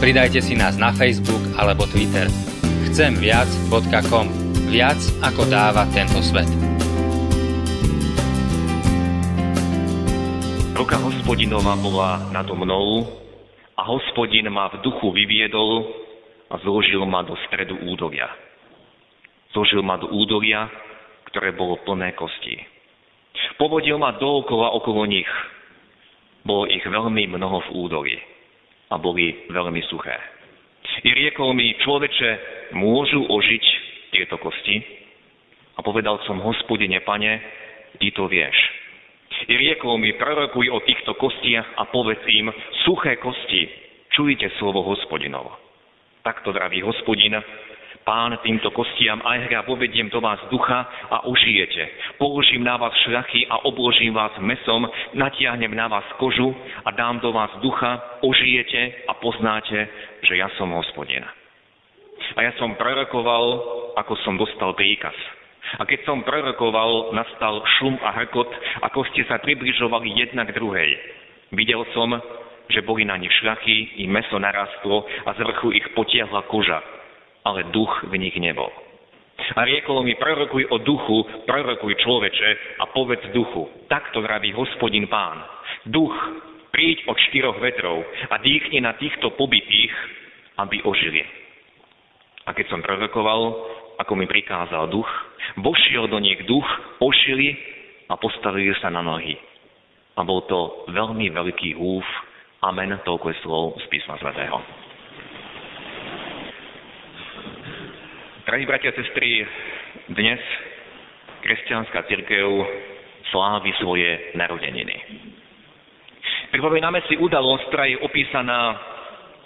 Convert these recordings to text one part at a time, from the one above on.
Pridajte si nás na Facebook alebo Twitter. Chcemviac.com Viac ako dáva tento svet. Ruka hospodinova bola nado mnou a hospodin ma v duchu vyviedol a zložil ma do stredu údolia. Zložil ma do údolia, ktoré bolo plné kosti. Povodil ma dookola okolo nich. Bolo ich veľmi mnoho v údolí a boli veľmi suché. I riekol mi, človeče, môžu ožiť tieto kosti? A povedal som, hospodine, pane, ty to vieš. I riekol mi, prorokuj o týchto kostiach a povedz im, suché kosti, čujte slovo hospodinovo. Takto draví hospodin, Pán týmto kostiam aj hra povediem do vás ducha a užijete. Položím na vás šľachy a obložím vás mesom, natiahnem na vás kožu a dám do vás ducha, ožijete a poznáte, že ja som hospodin. A ja som prorokoval, ako som dostal príkaz. A keď som prorokoval, nastal šum a hrkot, ako ste sa približovali jedna k druhej. Videl som, že boli na nich šľachy, i meso narastlo a z vrchu ich potiahla koža, ale duch v nich nebol. A riekol mi, prorokuj o duchu, prorokuj človeče a povedz duchu. Takto vraví hospodin pán. Duch, príď od štyroch vetrov a dýchni na týchto pobytých, aby ožili. A keď som prorokoval, ako mi prikázal duch, vošiel do nich duch, ošili a postavili sa na nohy. A bol to veľmi veľký húf. Amen, toľko je slov z písma svätého. Drahí bratia a sestry, dnes kresťanská církev slávi svoje narodeniny. Pripomíname si udalosť, ktorá je opísaná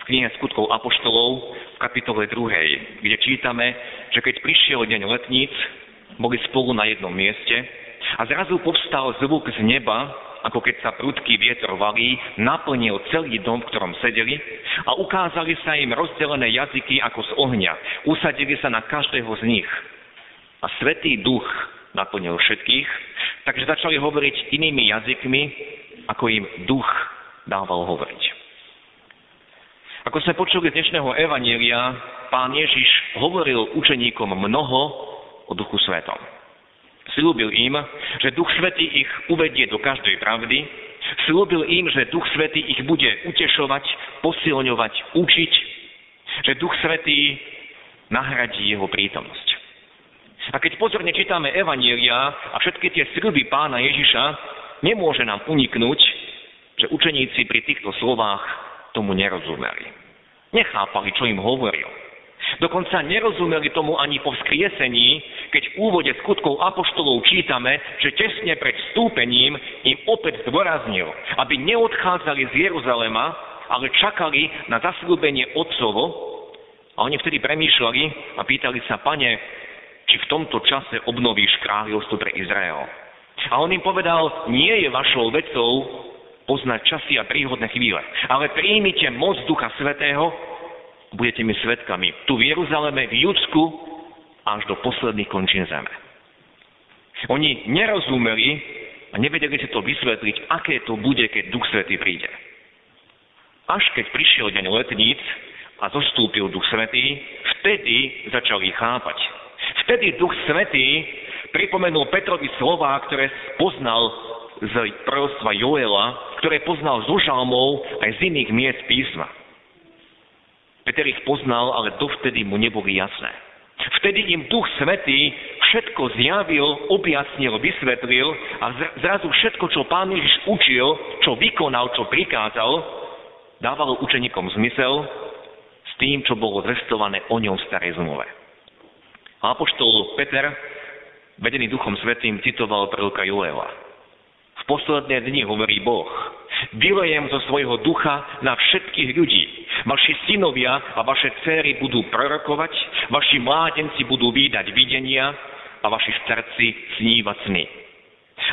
v knihe skutkov Apoštolov v kapitole 2, kde čítame, že keď prišiel deň letníc, boli spolu na jednom mieste a zrazu povstal zvuk z neba, ako keď sa prudký vietor valí, naplnil celý dom, v ktorom sedeli a ukázali sa im rozdelené jazyky ako z ohňa. Usadili sa na každého z nich. A Svetý duch naplnil všetkých, takže začali hovoriť inými jazykmi, ako im duch dával hovoriť. Ako sme počuli z dnešného evanielia, pán Ježiš hovoril učeníkom mnoho o Duchu Svetom. Slúbil im, že Duch Svetý ich uvedie do každej pravdy, slúbil im, že Duch Svetý ich bude utešovať, posilňovať, učiť, že Duch Svetý nahradí jeho prítomnosť. A keď pozorne čítame Evanielia a všetky tie sľuby pána Ježiša, nemôže nám uniknúť, že učeníci pri týchto slovách tomu nerozumeli. Nechápali, čo im hovoril. Dokonca nerozumeli tomu ani po vzkriesení, keď v úvode skutkov apoštolov čítame, že tesne pred vstúpením im opäť zdôraznil, aby neodchádzali z Jeruzalema, ale čakali na zasľúbenie Otcovo. A oni vtedy premýšľali a pýtali sa, pane, či v tomto čase obnovíš kráľovstvo pre Izrael. A on im povedal, nie je vašou vecou poznať časy a príhodné chvíle, ale príjmite moc Ducha Svetého, budete mi svetkami tu v Jeruzaleme, v Judsku, až do posledných končín zeme. Oni nerozumeli a nevedeli si to vysvetliť, aké to bude, keď Duch Svetý príde. Až keď prišiel deň letníc a zostúpil Duch Svetý, vtedy začali chápať. Vtedy Duch Svetý pripomenul Petrovi slova, ktoré poznal z prorostva Joela, ktoré poznal zo žalmov aj z iných miest písma. Peter ich poznal, ale dovtedy mu neboli jasné. Vtedy im Duch Svetý všetko zjavil, objasnil, vysvetlil a zrazu všetko, čo pán Ježiš učil, čo vykonal, čo prikázal, dávalo učeníkom zmysel s tým, čo bolo zvestované o ňom v starej zmluve. A apoštol Peter, vedený Duchom Svetým, citoval proroka Joela. Posledné dni hovorí Boh, vylejem zo svojho ducha na všetkých ľudí. Vaši synovia a vaše céry budú prorokovať, vaši mládenci budú výdať videnia a vaši starci snívať sny.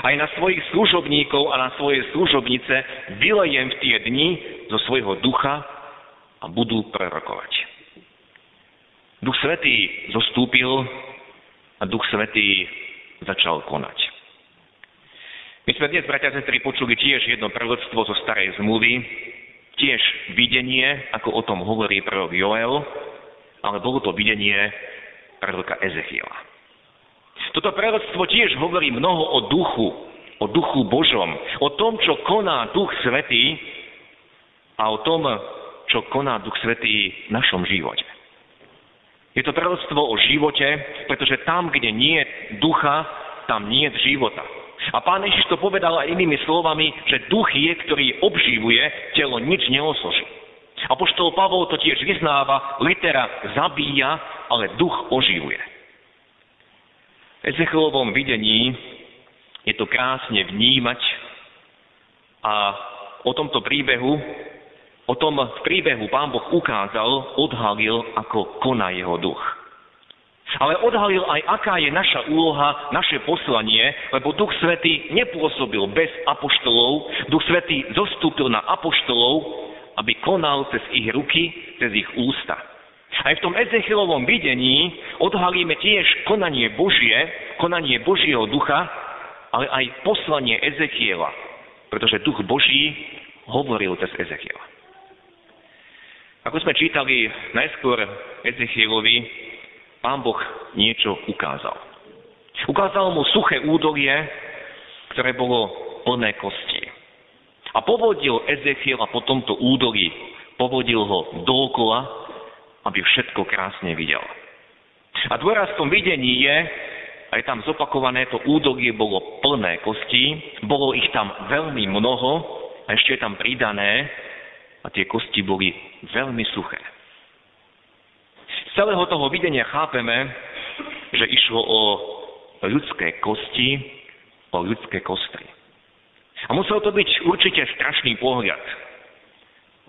Aj na svojich služobníkov a na svoje služobnice vylejem v tie dni zo svojho ducha a budú prorokovať. Duch Svetý zostúpil a Duch Svetý začal konať. My sme dnes, bratia sestry, počuli tiež jedno proroctvo zo starej zmluvy, tiež videnie, ako o tom hovorí prorok Joel, ale bolo to videnie proroka Ezechiela. Toto proroctvo tiež hovorí mnoho o duchu, o duchu Božom, o tom, čo koná Duch Svetý a o tom, čo koná Duch Svetý v našom živote. Je to proroctvo o živote, pretože tam, kde nie je ducha, tam nie je života. A pán Ježiš to povedal aj inými slovami, že duch je, ktorý obživuje, telo nič neosoží. Apoštol Pavol to tiež vyznáva, litera zabíja, ale duch oživuje. V Ezechielovom videní je to krásne vnímať a o tomto príbehu O tom príbehu pán Boh ukázal, odhalil, ako koná jeho duch. Ale odhalil aj, aká je naša úloha, naše poslanie, lebo Duch Svetý nepôsobil bez apoštolov, Duch Svetý zostúpil na apoštolov, aby konal cez ich ruky, cez ich ústa. Aj v tom Ezechielovom videní odhalíme tiež konanie Božie, konanie Božieho ducha, ale aj poslanie Ezechiela, pretože duch Boží hovoril cez Ezechiela. Ako sme čítali najskôr Ezechielovi, pán Boh niečo ukázal. Ukázal mu suché údolie, ktoré bolo plné kosti. A povodil Ezechiela po tomto údolí, povodil ho dookola, aby všetko krásne videl. A dôraz v tom videní je, aj tam zopakované, to údolie bolo plné kostí, bolo ich tam veľmi mnoho a ešte je tam pridané, a tie kosti boli veľmi suché. Z celého toho videnia chápeme, že išlo o ľudské kosti, o ľudské kostry. A musel to byť určite strašný pohľad.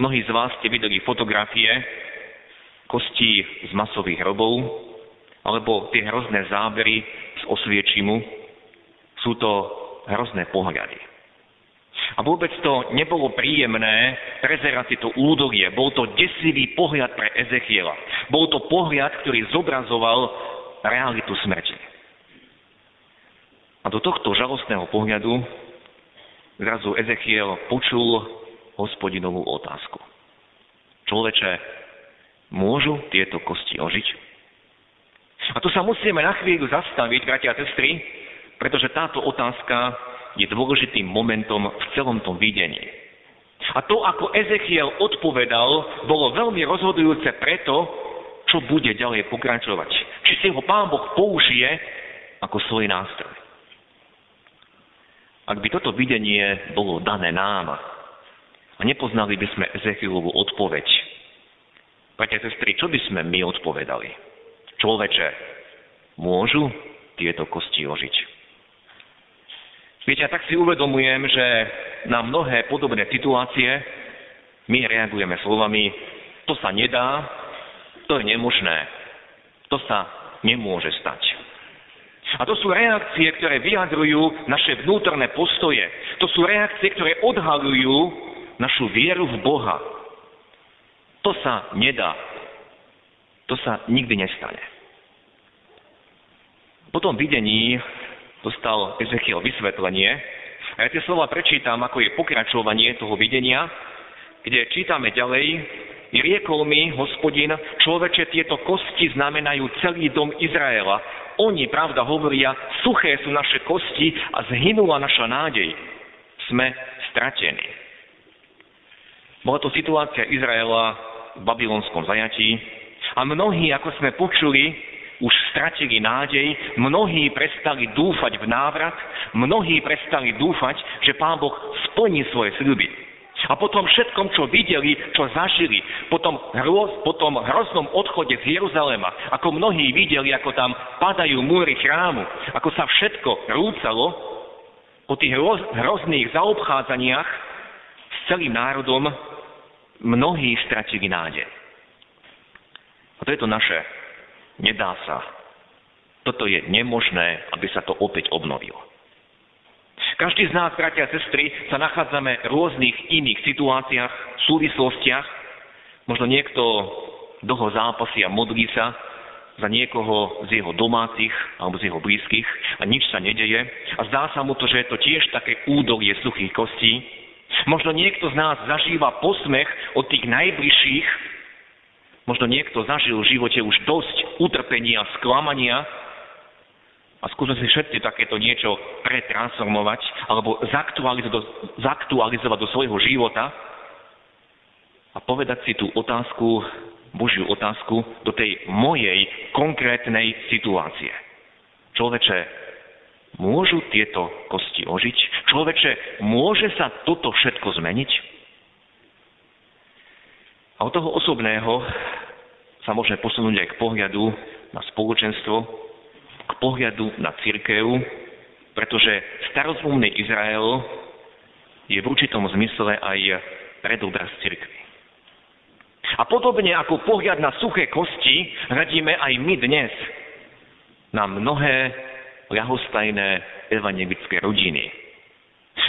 Mnohí z vás ste videli fotografie kostí z masových hrobov, alebo tie hrozné zábery z osviečimu. Sú to hrozné pohľady. A vôbec to nebolo príjemné prezerať si to údolie. Bol to desivý pohľad pre Ezechiela. Bol to pohľad, ktorý zobrazoval realitu smrti. A do tohto žalostného pohľadu zrazu Ezechiel počul hospodinovú otázku. Človeče, môžu tieto kosti ožiť? A tu sa musíme na chvíľu zastaviť, bratia a sestry, pretože táto otázka je dôležitým momentom v celom tom videní. A to, ako Ezechiel odpovedal, bolo veľmi rozhodujúce preto, čo bude ďalej pokračovať. Či si ho Pán Boh použije ako svoj nástroj. Ak by toto videnie bolo dané nám a nepoznali by sme Ezechielovú odpoveď, bratia sestry, čo by sme my odpovedali? Človeče, môžu tieto kosti ožiť? Viete, a tak si uvedomujem, že na mnohé podobné situácie my reagujeme slovami, to sa nedá, to je nemožné, to sa nemôže stať. A to sú reakcie, ktoré vyjadrujú naše vnútorné postoje. To sú reakcie, ktoré odhalujú našu vieru v Boha. To sa nedá. To sa nikdy nestane. Po tom videní dostal Ezechiel vysvetlenie. A ja tie slova prečítam, ako je pokračovanie toho videnia, kde čítame ďalej, i riekol mi, hospodin, človeče, tieto kosti znamenajú celý dom Izraela. Oni, pravda, hovoria, suché sú naše kosti a zhynula naša nádej. Sme stratení. Bola to situácia Izraela v babylonskom zajatí a mnohí, ako sme počuli, už stratili nádej, mnohí prestali dúfať v návrat, mnohí prestali dúfať, že Pán Boh splní svoje sľuby. A potom všetkom, čo videli, čo zažili, potom, hroz, potom hroznom odchode z Jeruzalema, ako mnohí videli, ako tam padajú múry chrámu, ako sa všetko rúcalo, po tých hrozných zaobchádzaniach s celým národom mnohí stratili nádej. A to je to naše. Nedá sa. Toto je nemožné, aby sa to opäť obnovilo. Každý z nás, bratia a sestry, sa nachádzame v rôznych iných situáciách, súvislostiach. Možno niekto dlho zápasí a modlí sa za niekoho z jeho domácich alebo z jeho blízkych a nič sa nedeje. A zdá sa mu to, že je to tiež také údolie suchých kostí. Možno niekto z nás zažíva posmech od tých najbližších. Možno niekto zažil v živote už dosť utrpenia, sklamania a skúsme si všetci takéto niečo pretransformovať alebo zaktualizovať do, zaktualizovať do svojho života a povedať si tú otázku, Božiu otázku, do tej mojej konkrétnej situácie. Človeče, môžu tieto kosti ožiť? Človeče, môže sa toto všetko zmeniť? A od toho osobného sa môžeme posunúť aj k pohľadu na spoločenstvo, k pohľadu na církev, pretože starozmluvný Izrael je v určitom zmysle aj predobraz církvy. A podobne ako pohľad na suché kosti, radíme aj my dnes na mnohé ľahostajné evangelické rodiny.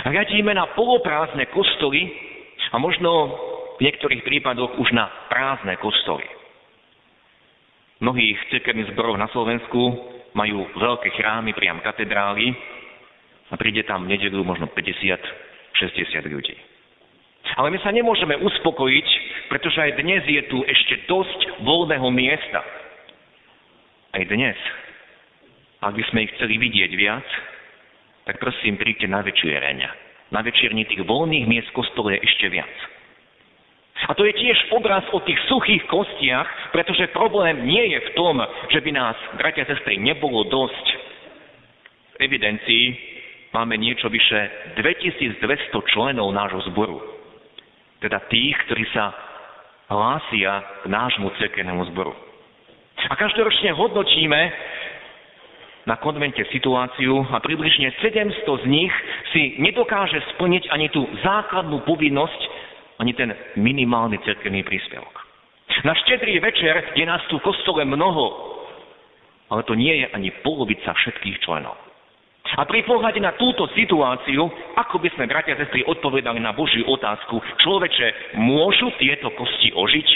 Radíme na poloprázdne kostoly a možno v niektorých prípadoch už na prázdne kostoly. Mnohých cirkevných zboroch na Slovensku majú veľké chrámy, priam katedrály a príde tam v nedelu možno 50-60 ľudí. Ale my sa nemôžeme uspokojiť, pretože aj dnes je tu ešte dosť voľného miesta. Aj dnes. Ak by sme ich chceli vidieť viac, tak prosím, príďte na večiereň. Na večierni tých voľných miest kostole je ešte viac. A to je tiež obraz o tých suchých kostiach, pretože problém nie je v tom, že by nás, bratia a sestry, nebolo dosť. V evidencii máme niečo vyše 2200 členov nášho zboru. Teda tých, ktorí sa hlásia k nášmu cerkevnému zboru. A každoročne hodnotíme na konvente situáciu a približne 700 z nich si nedokáže splniť ani tú základnú povinnosť ani ten minimálny cerkevný príspevok. Na štedrý večer je nás tu v kostole mnoho, ale to nie je ani polovica všetkých členov. A pri pohľade na túto situáciu, ako by sme, bratia a sestry, odpovedali na Božiu otázku, človeče, môžu tieto kosti ožiť?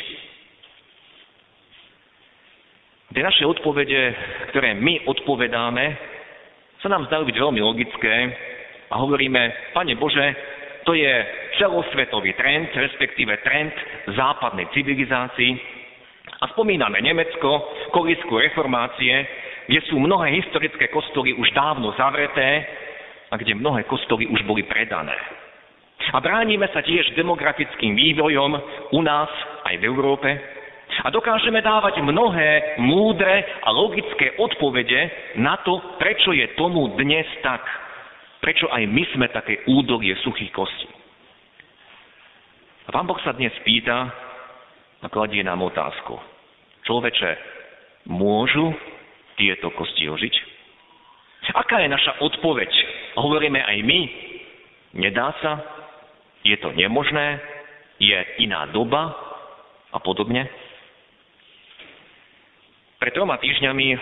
Tie naše odpovede, ktoré my odpovedáme, sa nám zdajú byť veľmi logické a hovoríme, Pane Bože, to je celosvetový trend, respektíve trend západnej civilizácii. A spomíname Nemecko, kolísku reformácie, kde sú mnohé historické kostoly už dávno zavreté a kde mnohé kostoly už boli predané. A bránime sa tiež demografickým vývojom u nás aj v Európe a dokážeme dávať mnohé múdre a logické odpovede na to, prečo je tomu dnes tak. Prečo aj my sme také údolie suchých kostí? A pán Boh sa dnes pýta a kladie nám otázku. Človeče, môžu tieto kosti ožiť? Aká je naša odpoveď? Hovoríme aj my, nedá sa, je to nemožné, je iná doba a podobne. Pred troma týždňami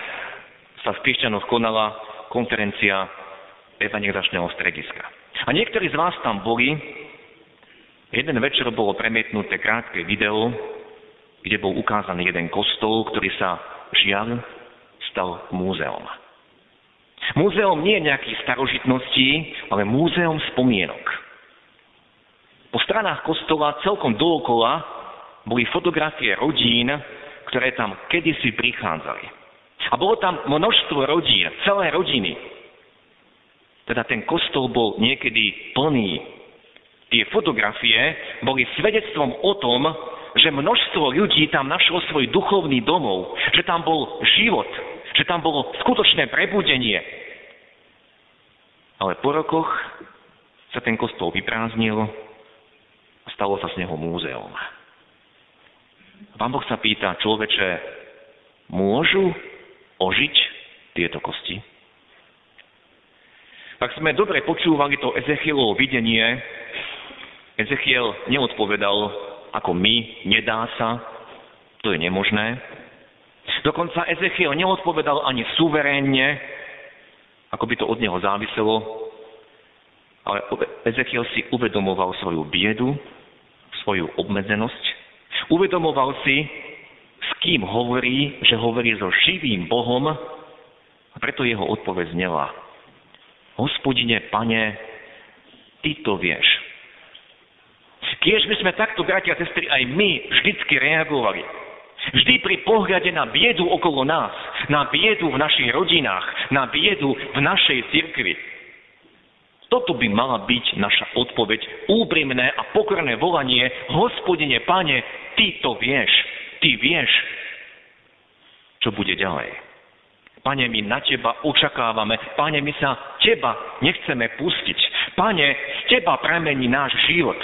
sa v Piešťanoch konala konferencia evangelizačného strediska. A niektorí z vás tam boli. Jeden večer bolo premietnuté krátke video, kde bol ukázaný jeden kostol, ktorý sa žiaľ stal múzeom. Múzeum nie je nejakých starožitností, ale múzeum spomienok. Po stranách kostola celkom dookola boli fotografie rodín, ktoré tam kedysi prichádzali. A bolo tam množstvo rodín, celé rodiny, teda ten kostol bol niekedy plný. Tie fotografie boli svedectvom o tom, že množstvo ľudí tam našlo svoj duchovný domov, že tam bol život, že tam bolo skutočné prebudenie. Ale po rokoch sa ten kostol vyprázdnil a stalo sa z neho múzeum. Pán Boh sa pýta, človeče, môžu ožiť tieto kosti? Ak sme dobre počúvali to Ezechielovo videnie, Ezechiel neodpovedal, ako my, nedá sa, to je nemožné. Dokonca Ezechiel neodpovedal ani suverénne, ako by to od neho záviselo, ale Ezechiel si uvedomoval svoju biedu, svoju obmedzenosť, uvedomoval si, s kým hovorí, že hovorí so živým Bohom a preto jeho odpoveď znela. Hospodine, pane, ty to vieš. Kiež by sme takto, bratia a sestry, aj my vždycky reagovali. Vždy pri pohľade na biedu okolo nás, na biedu v našich rodinách, na biedu v našej cirkvi. Toto by mala byť naša odpoveď, úprimné a pokorné volanie, hospodine, pane, ty to vieš, ty vieš, čo bude ďalej. Pane, my na teba očakávame, pane, my sa teba nechceme pustiť. Pane, z teba pramení náš život.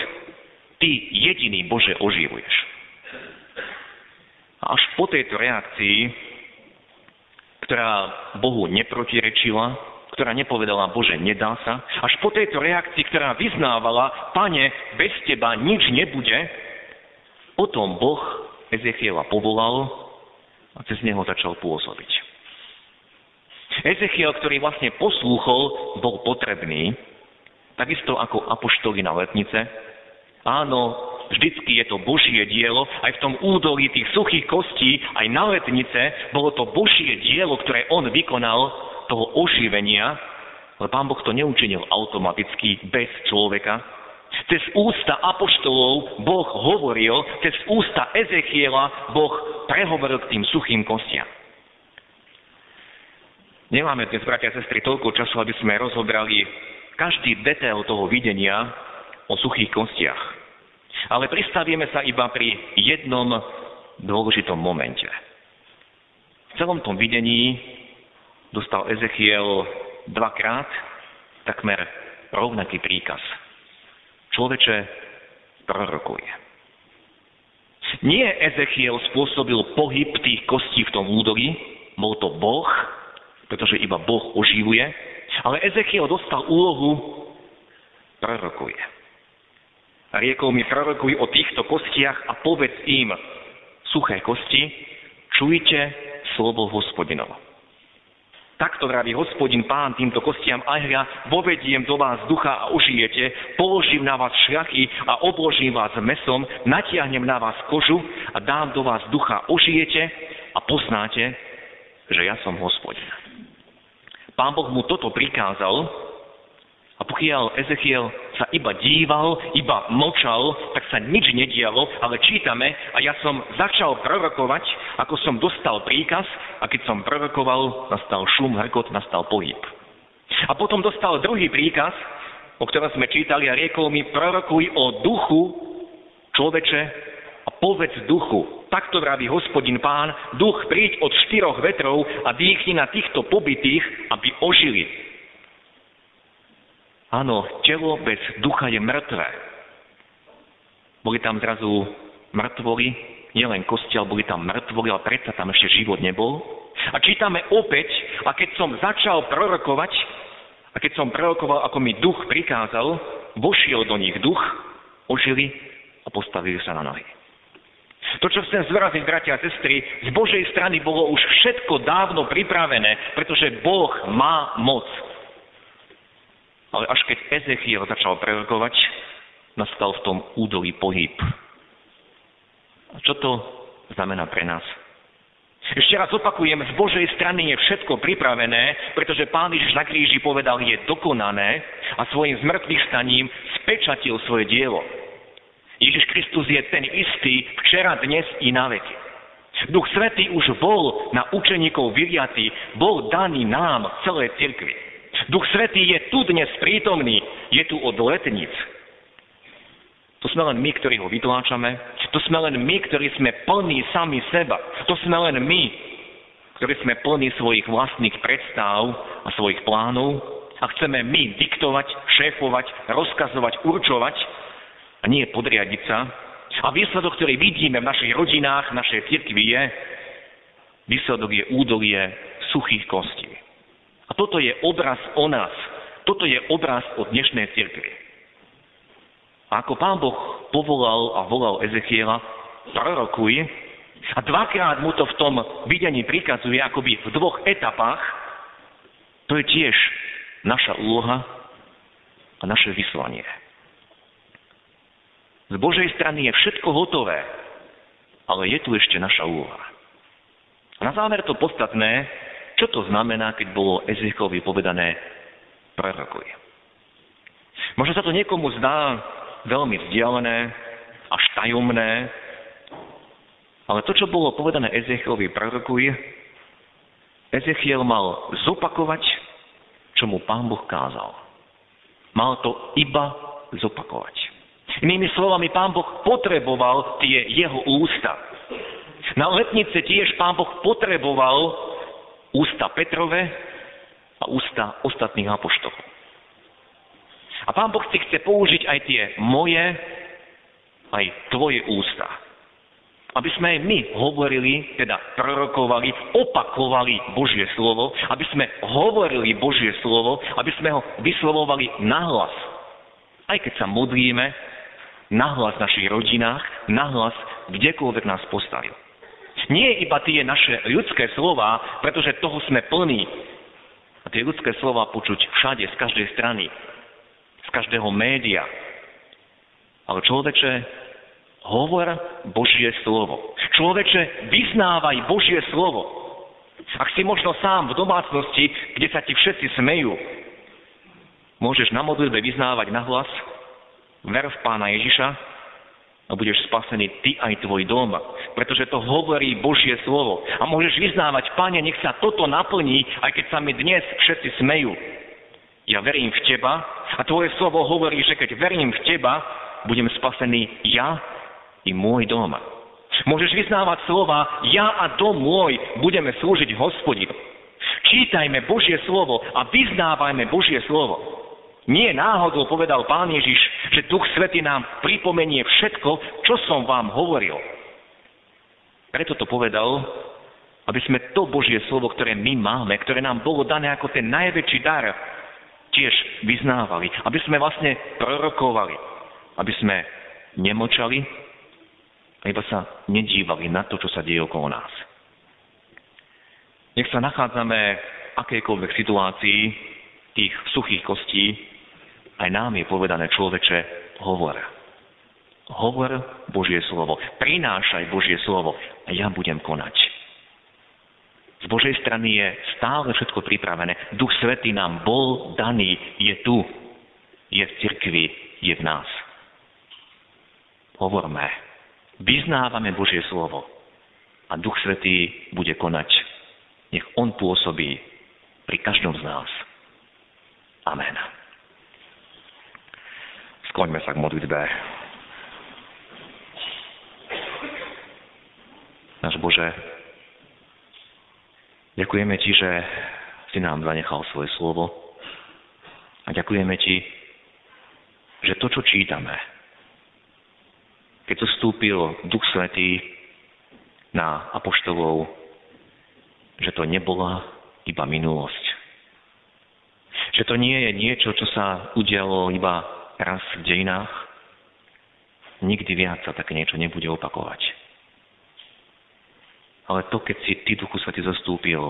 Ty jediný Bože oživuješ. Až po tejto reakcii, ktorá Bohu neprotirečila, ktorá nepovedala, Bože, nedá sa, až po tejto reakcii, ktorá vyznávala, Pane, bez Teba nič nebude, potom Boh Ezechiela povolal a cez neho začal pôsobiť. Ezechiel, ktorý vlastne poslúchol, bol potrebný, takisto ako apoštoli na letnice. Áno, Vždycky je to Božie dielo, aj v tom údolí tých suchých kostí, aj na letnice, bolo to Božie dielo, ktoré on vykonal, toho oživenia, ale Pán Boh to neučinil automaticky, bez človeka. Cez ústa apoštolov Boh hovoril, cez ústa Ezechiela Boh prehovoril k tým suchým kostiam. Nemáme dnes, bratia a sestry, toľko času, aby sme rozobrali každý detail toho videnia o suchých kostiach. Ale pristavíme sa iba pri jednom dôležitom momente. V celom tom videní dostal Ezechiel dvakrát takmer rovnaký príkaz. Človeče, prorokuj. Nie Ezechiel spôsobil pohyb tých kostí v tom údolí, bol to Boh, pretože iba Boh oživuje, ale Ezechiel dostal úlohu prorokuje. A riekol mi, prorokuj o týchto kostiach a povedz im, suché kosti, čujte slovo hospodinovo. Takto vraví hospodin pán týmto kostiam aj hľa, vovediem do vás ducha a užijete, položím na vás šľachy a obložím vás mesom, natiahnem na vás kožu a dám do vás ducha, ožijete a poznáte, že ja som hospodin. Pán Boh mu toto prikázal, a pokiaľ Ezechiel sa iba díval, iba močal, tak sa nič nedialo, ale čítame a ja som začal prorokovať, ako som dostal príkaz a keď som prorokoval, nastal šum, hrkot, nastal pohyb. A potom dostal druhý príkaz, o ktorom sme čítali a riekol mi, prorokuj o duchu človeče a povedz duchu. Takto vraví hospodin pán, duch príď od štyroch vetrov a dýchni na týchto pobytých, aby ožili. Áno, telo bez ducha je mŕtve. Boli tam zrazu mŕtvoli, nielen kosti, ale boli tam mŕtvoli, ale predsa tam ešte život nebol. A čítame opäť, a keď som začal prorokovať, a keď som prorokoval, ako mi duch prikázal, vošiel do nich duch, ožili a postavili sa na nohy. To, čo chcem zvraziť, bratia a sestry, z Božej strany bolo už všetko dávno pripravené, pretože Boh má moc. Ale až keď Ezechiel začal prorokovať, nastal v tom údolí pohyb. A čo to znamená pre nás? Ešte raz opakujem, z Božej strany je všetko pripravené, pretože Pán Ježiš na kríži povedal, je dokonané a svojim zmrtvých staním spečatil svoje dielo. Ježiš Kristus je ten istý včera, dnes i na veky. Duch Svetý už bol na učeníkov vyliatý, bol daný nám, celé cirkvi. Duch Svetý je tu dnes prítomný, je tu od letníc. To sme len my, ktorí ho vytláčame. To sme len my, ktorí sme plní sami seba. To sme len my, ktorí sme plní svojich vlastných predstav a svojich plánov a chceme my diktovať, šéfovať, rozkazovať, určovať a nie podriadiť sa. A výsledok, ktorý vidíme v našich rodinách, v našej cirkvi je, výsledok je údolie suchých kostí. A toto je obraz o nás. Toto je obraz o dnešnej cirkvi. A ako pán Boh povolal a volal Ezechiela, prorokuj, a dvakrát mu to v tom videní prikazuje, akoby v dvoch etapách, to je tiež naša úloha a naše vyslanie. Z Božej strany je všetko hotové, ale je tu ešte naša úloha. A na záver to podstatné, čo to znamená, keď bolo Ezechielovi povedané prorokuj. Možno sa to niekomu zdá veľmi vzdialené, až tajomné, ale to, čo bolo povedané Ezechielovi prorokuj, Ezechiel mal zopakovať, čo mu pán Boh kázal. Mal to iba zopakovať. Inými slovami, pán Boh potreboval tie jeho ústa. Na letnice tiež pán Boh potreboval ústa Petrove a ústa ostatných apoštolov. A pán Boh si chce použiť aj tie moje, aj tvoje ústa. Aby sme aj my hovorili, teda prorokovali, opakovali Božie slovo, aby sme hovorili Božie slovo, aby sme ho vyslovovali nahlas. Aj keď sa modlíme, nahlas v našich rodinách, nahlas kdekoľvek nás postavil. Nie iba tie naše ľudské slova, pretože toho sme plní. A tie ľudské slova počuť všade, z každej strany, z každého média. Ale človeče, hovor Božie slovo. Človeče, vyznávaj Božie slovo. Ak si možno sám v domácnosti, kde sa ti všetci smejú, môžeš na modlitbe vyznávať nahlas, ver v Pána Ježiša a budeš spasený ty aj tvoj dom, pretože to hovorí Božie slovo. A môžeš vyznávať, Pane, nech sa toto naplní, aj keď sa mi dnes všetci smejú. Ja verím v Teba a Tvoje slovo hovorí, že keď verím v Teba, budem spasený ja i môj dom. Môžeš vyznávať slova, ja a dom môj budeme slúžiť hospodinu. Čítajme Božie slovo a vyznávajme Božie slovo. Nie náhodou povedal Pán Ježiš, že Duch Svety nám pripomenie všetko, čo som vám hovoril. Preto to povedal, aby sme to Božie slovo, ktoré my máme, ktoré nám bolo dané ako ten najväčší dar, tiež vyznávali. Aby sme vlastne prorokovali. Aby sme nemočali, a iba sa nedívali na to, čo sa deje okolo nás. Nech sa nachádzame v akejkoľvek situácii tých suchých kostí, aj nám je povedané človeče, hovor. Hovor Božie slovo. Prinášaj Božie slovo a ja budem konať. Z Božej strany je stále všetko pripravené. Duch Svetý nám bol daný, je tu, je v cirkvi, je v nás. Hovorme, vyznávame Božie slovo a Duch Svetý bude konať. Nech On pôsobí pri každom z nás. Amen. Skloňme sa k modlitbe. Náš Bože, ďakujeme Ti, že si nám zanechal svoje slovo a ďakujeme Ti, že to, čo čítame, keď to vstúpil Duch Svetý na apoštolov, že to nebola iba minulosť. Že to nie je niečo, čo sa udialo iba raz v dejinách. Nikdy viac sa také niečo nebude opakovať. Ale to, keď si Ty, Duchu Svetý, zostúpil,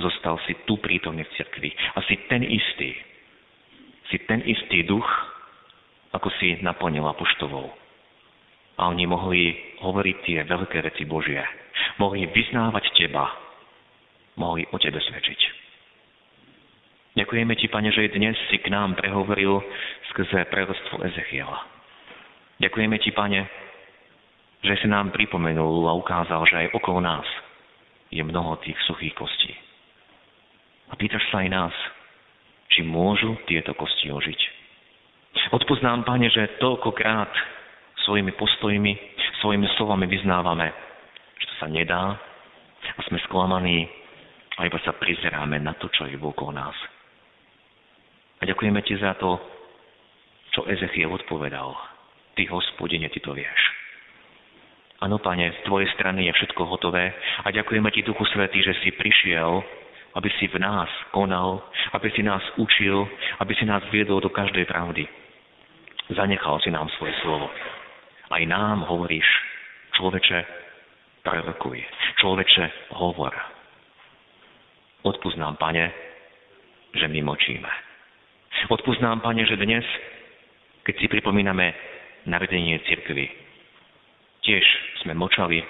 zostal si tu prítomný v cirkvi. A si ten istý. Si ten istý duch, ako si naplnil apoštolov a oni mohli hovoriť tie veľké veci Božie. Mohli vyznávať Teba. Mohli o Tebe svedčiť. Ďakujeme Ti, Pane, že dnes si k nám prehovoril skrze prorostvo Ezechiela. Ďakujeme Ti, Pane, že si nám pripomenul a ukázal, že aj okolo nás je mnoho tých suchých kostí. A pýtaš sa aj nás, či môžu tieto kosti ožiť. Odpoznám, Pane, že toľkokrát svojimi postojmi, svojimi slovami vyznávame, že to sa nedá a sme sklamaní a iba sa prizeráme na to, čo je okolo nás. A ďakujeme ti za to, čo Ezechiel odpovedal. Ty, hospodine, ty to vieš. Áno, pane, z tvojej strany je všetko hotové a ďakujeme ti, Duchu Svetý, že si prišiel, aby si v nás konal, aby si nás učil, aby si nás viedol do každej pravdy. Zanechal si nám svoje slovo. Aj nám hovoríš, človeče, prorokuj. Človeče, hovor. Odpúsť nám, Pane, že my močíme. Odpúsť nám, Pane, že dnes, keď si pripomíname narodenie cirkvy, tiež sme močali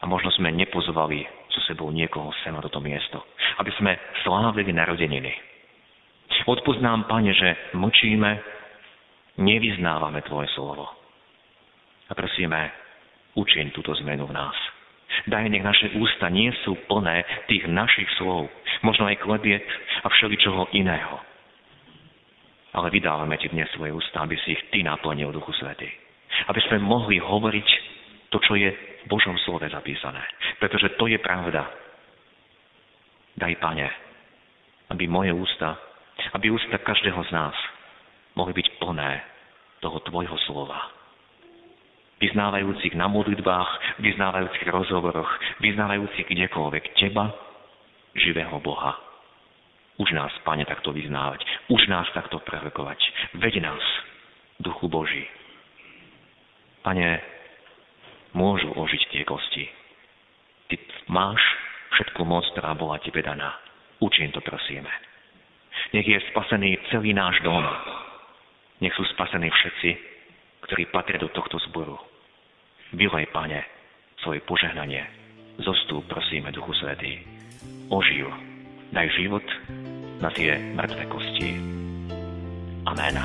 a možno sme nepozvali so sebou niekoho sem na toto miesto, aby sme slávili narodeniny. Odpúsť nám, Pane, že močíme, nevyznávame Tvoje slovo. A prosíme, učiň túto zmenu v nás. Daj, nech naše ústa nie sú plné tých našich slov, možno aj klebiet a všeličoho iného. Ale vydávame Ti dnes svoje ústa, aby si ich Ty naplnil, Duchu Svety. Aby sme mohli hovoriť to, čo je v Božom slove zapísané. Pretože to je pravda. Daj, Pane, aby moje ústa, aby ústa každého z nás mohli byť plné toho Tvojho slova vyznávajúcich na modlitbách, vyznávajúcich rozhovoroch, vyznávajúcich kdekoľvek Teba, živého Boha. Už nás, Pane, takto vyznávať. Už nás takto prerokovať. Veď nás, Duchu Boží. Pane, môžu ožiť tie kosti. Ty máš všetku moc, ktorá bola Tebe daná. Učím to, prosíme. Nech je spasený celý náš dom. Nech sú spasení všetci, ktorí patria do tohto zboru. Vylej, Pane, svoje požehnanie. Zostúp, prosíme, Duchu Svetý. Oživ. Daj život na tie mŕtve kosti. Amen.